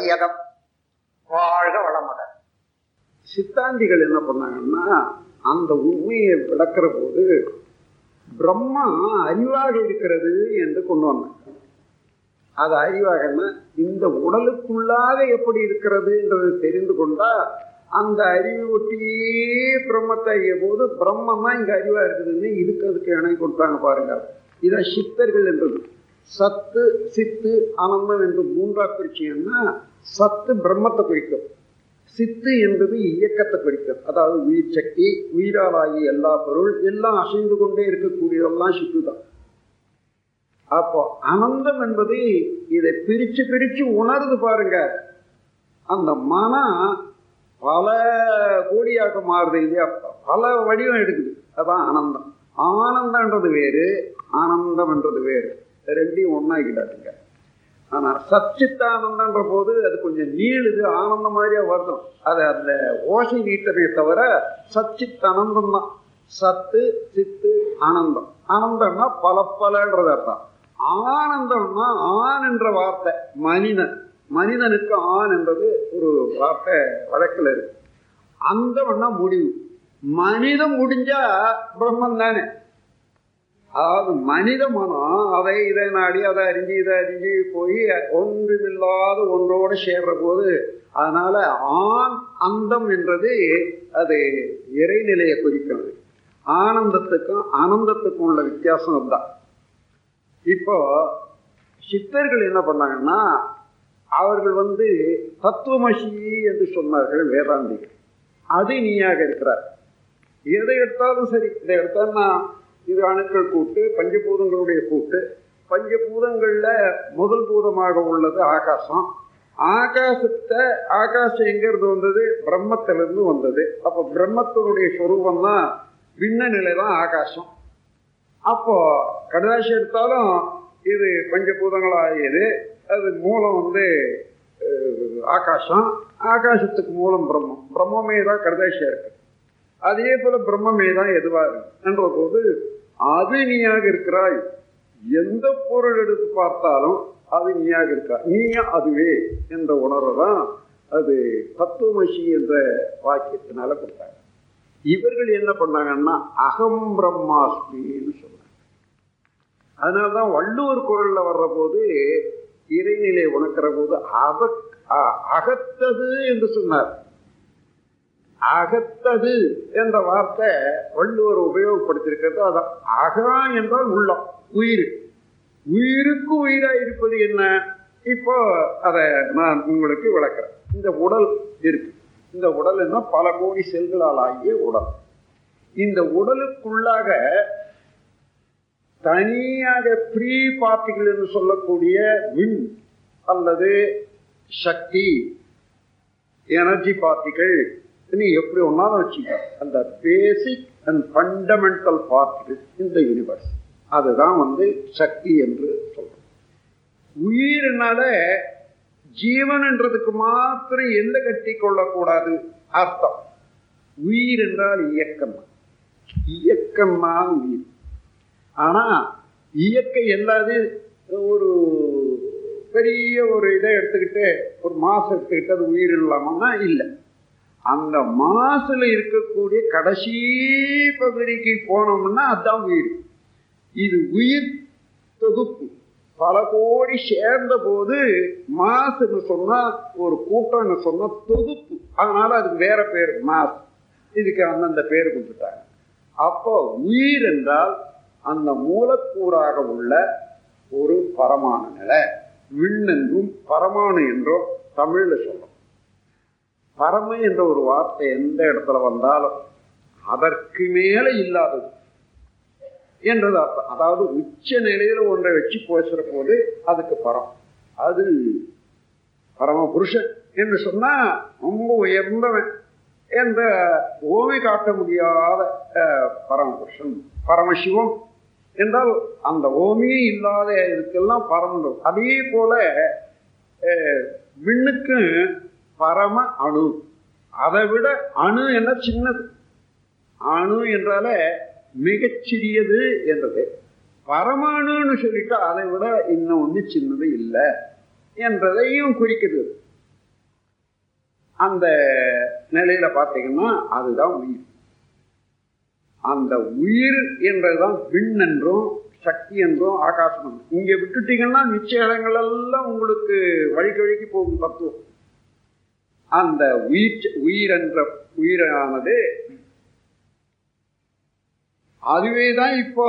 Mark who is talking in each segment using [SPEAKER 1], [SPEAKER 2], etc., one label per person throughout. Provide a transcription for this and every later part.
[SPEAKER 1] வையகம் வாழ்க வளமுடன். சித்தாந்திகள் என்ன பண்ணாங்கன்னா அந்த உண்மையை விளக்குற போது பிரம்மா அறிவாக இருக்கிறது என்று கொண்டு வந்தாங்க. அது அறிவாகன்னா இந்த உடலுக்குள்ளாக எப்படி இருக்கிறது என்றது தெரிந்து கொண்டா அந்த அறிவு ஒட்டியே பிரம்மத்தை போது பிரம்மம் இங்க அறிவா இருக்குதுன்னு இதுக்கு அதுக்கு இணை கொடுத்தாங்க பாருங்க. இதை சித்தர்கள் என்றது சத்து சித்து ஆனந்தம் என்று மூன்றா பிரிச்சிங்கன்னா சத்து பிரம்மத்தை குறிக்கும். சித்து என்பது இயக்கத்தை குறிக்கும். அதாவது உயிர் சக்தி உயிராலாகி எல்லா பொருள் எல்லாம் அசைந்து கொண்டே இருக்கக்கூடியதெல்லாம் சித்து தான் அப்போ அனந்தம் என்பது இதை பிரிச்சு பிரிச்சு உணருது பாருங்க. அந்த மனம் பல கோடியாக மாறுது இல்லையா? பல வடிவம் எடுக்குது. அதான் ஆனந்தம் ஆனந்தம்ன்றது வேறு ஆனந்தம் என்றது வேறு. ரெண்டையும் ஒன்னாக்கிட்டாட்டுங்க ஆனால் சச்சித்தானந்தன்ற போது அது கொஞ்சம் நீளுது ஆனந்தம் மாதிரியா வருதும் அது அந்த ஓசை நீட்டமே தவிர சச்சித் அனந்தம் தான் சத்து சித்து ஆனந்தம். ஆனந்தம்னா பல பலன்றது அர்த்தம். ஆனந்தம்னா ஆண் என்ற வார்த்தை மனிதன். மனிதனுக்கு ஆண் என்றது ஒரு வார்த்தை வழக்கில் இருக்கு. அந்தம்னா முடிவு. மனிதம் முடிஞ்சா பிரம்மன் தானே. அதாவது மனித மனம் அதை இதை நாடி அதை அறிஞ்சு இதை அறிஞ்சு போய் ஒன்றுமில்லாத ஒன்றோடு சேர்ற போது அதனால ஆண் அந்தம் என்றது அது இறைநிலையை குறிக்கிறது. ஆனந்தத்துக்கும் ஆனந்தத்துக்கும் உள்ள வித்தியாசம் அதுதான். இப்போ சித்தர்கள் என்ன பண்ணாங்கன்னா அவர்கள் வந்து தத்துவமசி என்று சொன்னார்கள் வேதாந்தி அது நீயாக இருக்கிறார். எதை எடுத்தாலும் சரி இதை எடுத்தோம்னா இது அணுக்கள் கூட்டு பஞ்சபூதங்களுடைய கூட்டு. பஞ்சபூதங்கள்ல முதல் பூதமாக உள்ளது ஆகாசம். ஆகாசத்தை ஆகாசம் எங்கிருந்து வந்தது? பிரம்மத்திலிருந்து வந்தது. அப்போ பிரம்மத்தினுடைய சொரூபம் தான் விண்ண நிலை தான் ஆகாசம். அப்போ கடைசி எடுத்தாலும் இது பஞ்சபூதங்களாகியது அது மூலம் வந்து ஆகாசம். ஆகாசத்துக்கு மூலம் பிரம்மம். பிரம்மமே தான் கடைசியா இருக்கு. அதே போல பிரம்மமே தான் எதுவாக இருக்குன்ற போது அது நீயாக இருக்கிறாய். எந்த பொருள் எடுத்து பார்த்தாலும் அது நீயாக இருக்கா நீயா அதுவே என்ற உணர்வு தான் அது தத்துவமசி என்ற வாக்கியத்தினால கொடுத்தாங்க. இவர்கள் என்ன பண்ணாங்கன்னா அகம் பிரம்மாஸ்மின்னு சொன்னாங்க அதனால்தான் வள்ளுவர் குரல்ல வர்ற போது இறைநிலை உணக்கிற போது அக அகத்தது என்று சொன்னார். அகத்தது என்ற வார்த்தை வள்ளுவர் உபயோகப்படுத்தியிருக்கிறது. அதான் அகா என்றால் உள்ளம் உயிர். உயிருக்கு உயிராக இருப்பது என்ன? இப்போ அதை நான் உங்களுக்கு விளக்குறேன். இந்த உடல் இருக்கு. இந்த உடல் என்ன? பல கோடி செல்களால் ஆகிய உடல். இந்த உடலுக்குள்ளாக தனியாக ப்ரீ பார்ட்டிகள் என்று சொல்லக்கூடிய விண் அல்லது சக்தி எனர்ஜி பார்ட்டிகள் நீ எப்படி ஒன்னாலும் வச்சுக்க. அந்த பேசிக் அண்ட் ஃபண்டமெண்டல் பார்ட்டிகள் இந்த யூனிவர்ஸ் அதுதான் வந்து சக்தி என்று சொல்றோம். உயிரினால ஜீவன்ன்றதுக்கு மாத்திரம் எந்த கட்டி கொள்ளக்கூடாது? அர்த்தம். உயிர் என்றால் இயக்கம். இயக்கம் உயிர். ஆனா இயற்கை எல்லாது ஒரு பெரிய ஒரு இதை எடுத்துக்கிட்டு ஒரு மாசம் எடுத்துக்கிட்டு அது உயிர் இல்லாமன்னா இல்லை. அந்த மாசுல இருக்கக்கூடிய கடைசி பகுதிக்கு போனோம்னா அதுதான் உயிர் இது உயிர் தொகுப்பு. பல கோடி சேர்ந்த போது மாசுன்னு சொன்னா ஒரு கூட்டம்னு சொன்னா தொகுப்பு. அதனால அதுக்கு வேற பேர் மாசு. இதுக்கு அந்தந்த பேர் கொடுத்துட்டாங்க. அப்போ உயிர் என்றால் அந்த மூலக்கூறாக உள்ள ஒரு பரமான நிலை. விண்ணென்றும் பரமானு என்றும் தமிழ்ல சொல்றோம். பரம என்ற ஒரு வார்த்தை எந்த இடத்துல வந்தாலும் அதற்கு மேல இல்லாதது என்றது அர்த்தம். அதாவது உச்ச நிலையில ஒன்றை வச்சு பேசுற போது அதுக்கு பரம். அது பரம புருஷன் என்று சொன்னா ரொம்ப உயர்ந்தவன் என்ற ஓமை காட்ட முடியாத பரமபுருஷன் பரமசிவம் என்றால் அந்த ஓமியே இல்லாத இதுக்கெல்லாம் பரம அதே போல விண்ணுக்கும் பரம அணு. அதை விட அணு என்ன சின்னது? அணு என்றாலே மிகச்சிறியது என்றது. பரமாணுன்னு சொல்லிட்டு அதை விட இன்னும் ஒன்று சின்னது இல்லை என்றதையும் குறிக்கிறது அந்த நிலையில பார்த்தீங்கன்னா அதுதான் உயிர். அந்த உயிர் என்றதுதான் விண் என்றும் சக்தி என்றும் ஆகாசம் இங்க விட்டுட்டீங்கன்னா மிச்ச இடங்கள் எல்லாம் உங்களுக்கு வழிக்கு போகும் தத்துவம். அந்த உயிர் உயிர் என்ற உயிரானது அதுவே தான் இப்போ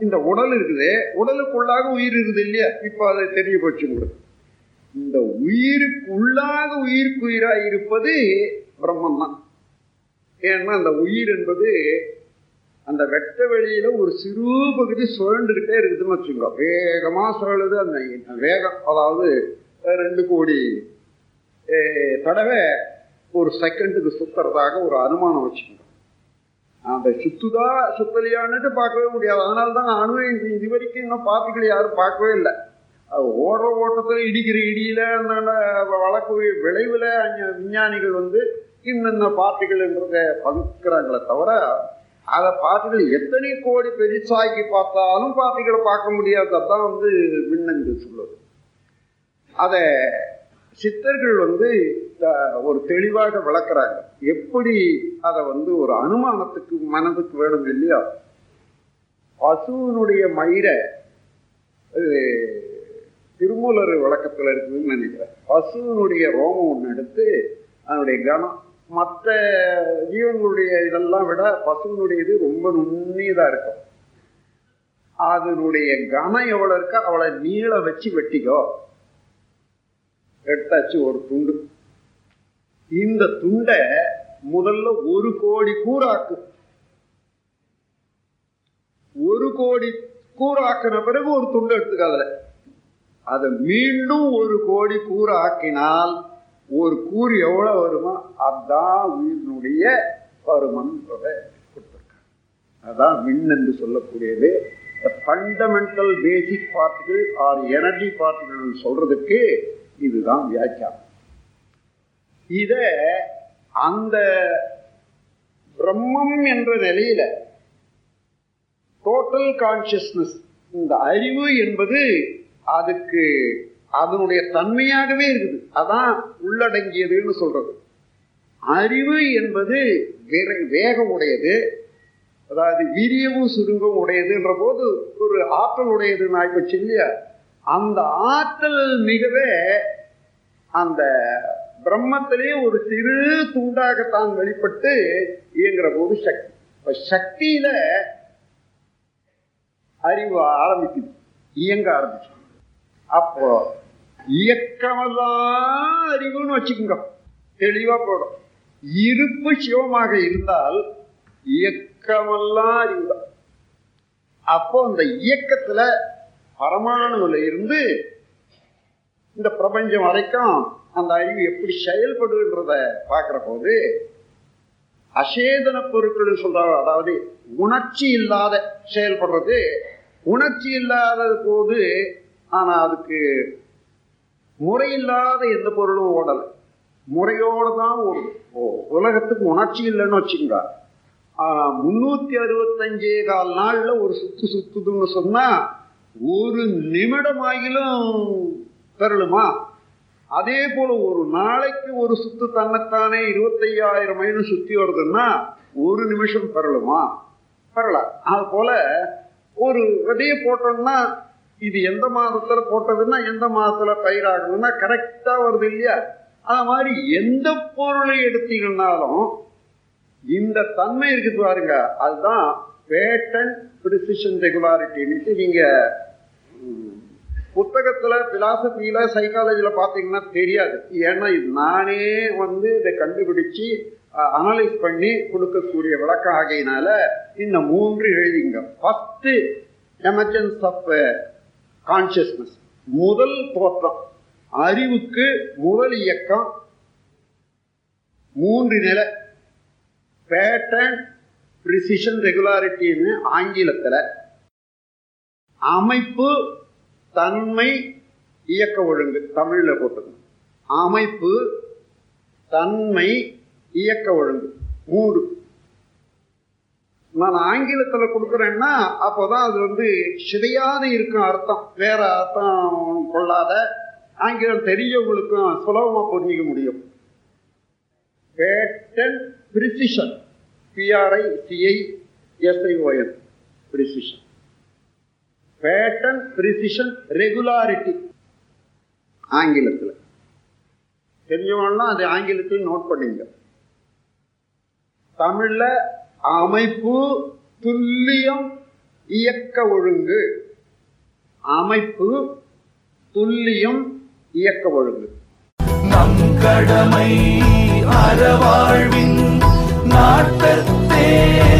[SPEAKER 1] இந்த உடல் இருக்குது. உடலுக்குள்ளாக உயிர் இருக்குது இல்லையா? இப்போ அதை தெரிய போச்சு உங்களுக்கு இந்த உயிருக்குள்ளாக உயிருக்குயிராக இருப்பது பிரம்மன் தான் ஏன்னா அந்த உயிர் என்பது அந்த வெட்ட வெளியில ஒரு சிறு பகுதி சுழண்டுகிட்டே இருக்குதுன்னு வச்சுக்கோ வேகமாக சுழலுது அந்த வேகம். அதாவது ரெண்டு கோடி தடவை ஒரு செகண்டுக்கு சுத்துறதாக ஒரு அனுமானம் வச்சுக்கணும். அந்த சுத்துதா சுத்தலையான்னுட்டு பார்க்கவே முடியாது. அதனால தான் அணுவை இது- இது வரைக்கும் இன்னும் பார்ட்டிகள் யாரும் பார்க்கவே இல்லை. அது ஓடுற ஓட்டத்தில் இடிக்கிற இடியில அந்த வழக்கு விளைவில் விஞ்ஞானிகள் வந்து இன்னென்ன பார்ட்டிகள்ன்றத பகுக்கிறாங்களே தவிர அதை பார்ட்டிகள் எத்தனை கோடி பெருசாக்கி பார்த்தாலும் பார்ட்டிகளை பார்க்க முடியாது. அதான் வந்து விண்ணங்கள் சொல்லுது. அதை சித்தர்கள் வந்து த- ஒரு தெளிவாக விளக்குறாங்க. எப்படி அதை வந்து ஒரு அனுமானத்துக்கு மனதுக்கு வேணும் இல்லையா? பசுவினுடைய மயிரை திருமூலர் விளக்கத்தில் இருக்குதுன்னு நினைக்கிறேன். பசுவினுடைய ரோமம் ஒன்று எடுத்து அதனுடைய கனம் மற்ற ஜீவன்களுடைய இதெல்லாம் விட பசுவினுடைய இது ரொம்ப நுண்ணியதாக இருக்கும். அதனுடைய கனம் எவ்வளோ இருக்கோ அவளை நீளம் வச்சு வெட்டிக்கோ. எடுத்தாச்சு ஒரு துண்டு. இந்த துண்டை முதல்ல ஒரு கோடி கூறாக்கு ஒரு கோடி கூறாக்கின பிறகு ஒரு துண்டு எடுத்துக்காதல அதை மீண்டும் ஒரு கோடி கூறாக்கினால் ஒரு கூறு எவ்வளவு வருமோ அதான் உயிரினுடைய பருமன்றதை கொடுத்துருக்காங்க அதான் மின் என்று சொல்லக்கூடியது. ஃபண்டமெண்டல் பேசிக் பார்ட்டிகள் ஆர் எனர்ஜி பார்ட்டிகள் சொல்றதுக்கு இதுதான் வியாக்கியானம். இத அந்த பிரம்மம் என்ற நிலையில டோட்டல் கான்சியஸ்னஸ் இந்த அறிவு என்பது அதுக்கு அதனுடைய தன்மையாகவே இருக்குது. அதான் உள்ளடங்கியதுன்னு சொல்றது. அறிவு என்பது வேற- வேகம் உடையது. அதாவது வீரியமும் சுருங்கம் உடையதுன்ற போது ஒரு ஆற்றல் உடையதுன்னு ஆகிப்போச்சு இல்லையா? அந்த ஆற்றல் மிகவே அந்த பிரம்மத்திலே ஒரு சிறு துண்டாகத்தான் வெளிப்பட்டு இயங்குற போது சக்தி. இப்ப சக்தியில அறிவு ஆரம்பிக்குது. இயங்க ஆரம்பிச்சு அப்போ இயக்கமெல்லாம் அறிவுன்னு வச்சுக்கோங்க. தெளிவா போடும். இருப்பு சிவமாக இருந்தால் இயக்கமெல்லாம் அறிவுதான் அப்போ அந்த இயக்கத்துல பரமாணுல இருந்து இந்த பிரபஞ்சம் வரைக்கும் அந்த அறிவு எப்படி செயல்படுன்றத பார்க்குற போது அசேதன பொருட்கள் சொல்றாங்க. அதாவது உணர்ச்சி இல்லாத செயல்படுறது. உணர்ச்சி இல்லாத போது ஆனால் அதுக்கு முறையில்லாத எந்த பொருளும் ஓடலை. முறையோடு தான் ஓடும் ஓ உலகத்துக்கு உணர்ச்சி இல்லைன்னு வச்சுங்க முன்னூத்தி அறுபத்தஞ்சே கால் நாள்ல ஒரு சுத்து சுத்துதுன்னு சொன்னா ஒரு நிமிடமாகிலும் பெறலுமா அதே போல ஒரு நாளைக்கு ஒரு சுத்து தன்னைத்தானே இருபத்தையாயிரம் மைல் சுத்தி வருதுன்னா ஒரு நிமிஷம் பெறலுமா பெறலாம் அது போல ஒரு விதையை போட்டோம்னா இது எந்த மாதத்துல போட்டதுன்னா எந்த மாதத்துல பயிராகணும்னா கரெக்டா வருது இல்லையா? அது மாதிரி எந்த பொருளை எடுத்தீங்கன்னாலும் இந்த தன்மை இருக்குது பாருங்க. அதுதான் பேட்டன் ப்ரிசிஷன் ரெகுலாரிட்டின்னு நீங்க புத்தகத்துல பிலாசபியில சைக்காலஜில பாத்தீங்கன்னா தெரியாது. ஏன்னா இது நானே வந்து இதை கண்டுபிடிச்சு அனலைஸ் பண்ணி கொடுக்கக்கூடிய விளக்கம் ஆகையினால இந்த மூன்று எழுதிங்க. ஃபர்ஸ்ட் எமர்ஜென்ஸ் ஆஃப் கான்சியஸ்னஸ் முதல் தோற்றம். அறிவுக்கு முதல் இயக்கம். மூன்று நிலை. பேட்டர்ன் ப்ரிசிஷன் ரெகுலாரிட்டின்னு ஆங்கிலத்தில். அமைப்பு தன்மை இயக்க ஒழுங்கு தமிழில் போட்டது அமைப்பு தன்மை இயக்க ஒழுங்கு மூன்று. நான் ஆங்கிலத்தில் கொடுக்குறேன்னா அப்போதான் அது வந்து சிதையாது இருக்கும் அர்த்தம். வேற அர்த்தம் கொள்ளாத ஆங்கிலம் தெரியவங்களுக்கும் சுலபமாக புரிஞ்சிக்க முடியும். Pattern precision P R I C I S I O N precision pattern precision regularity ஆங்கிலத்தில். தெரிஞ்சவங்கலாம் அது ஆங்கிலத்தில் நோட் பண்ணிங்க. தமிழ்ல அமைப்பு துல்லியம் இயக்க ஒழுங்கு. அமைப்பு துல்லியம் இயக்க ஒழுங்கு.
[SPEAKER 2] நம் கடமை அறவாழ்வின் நாட்டத்தே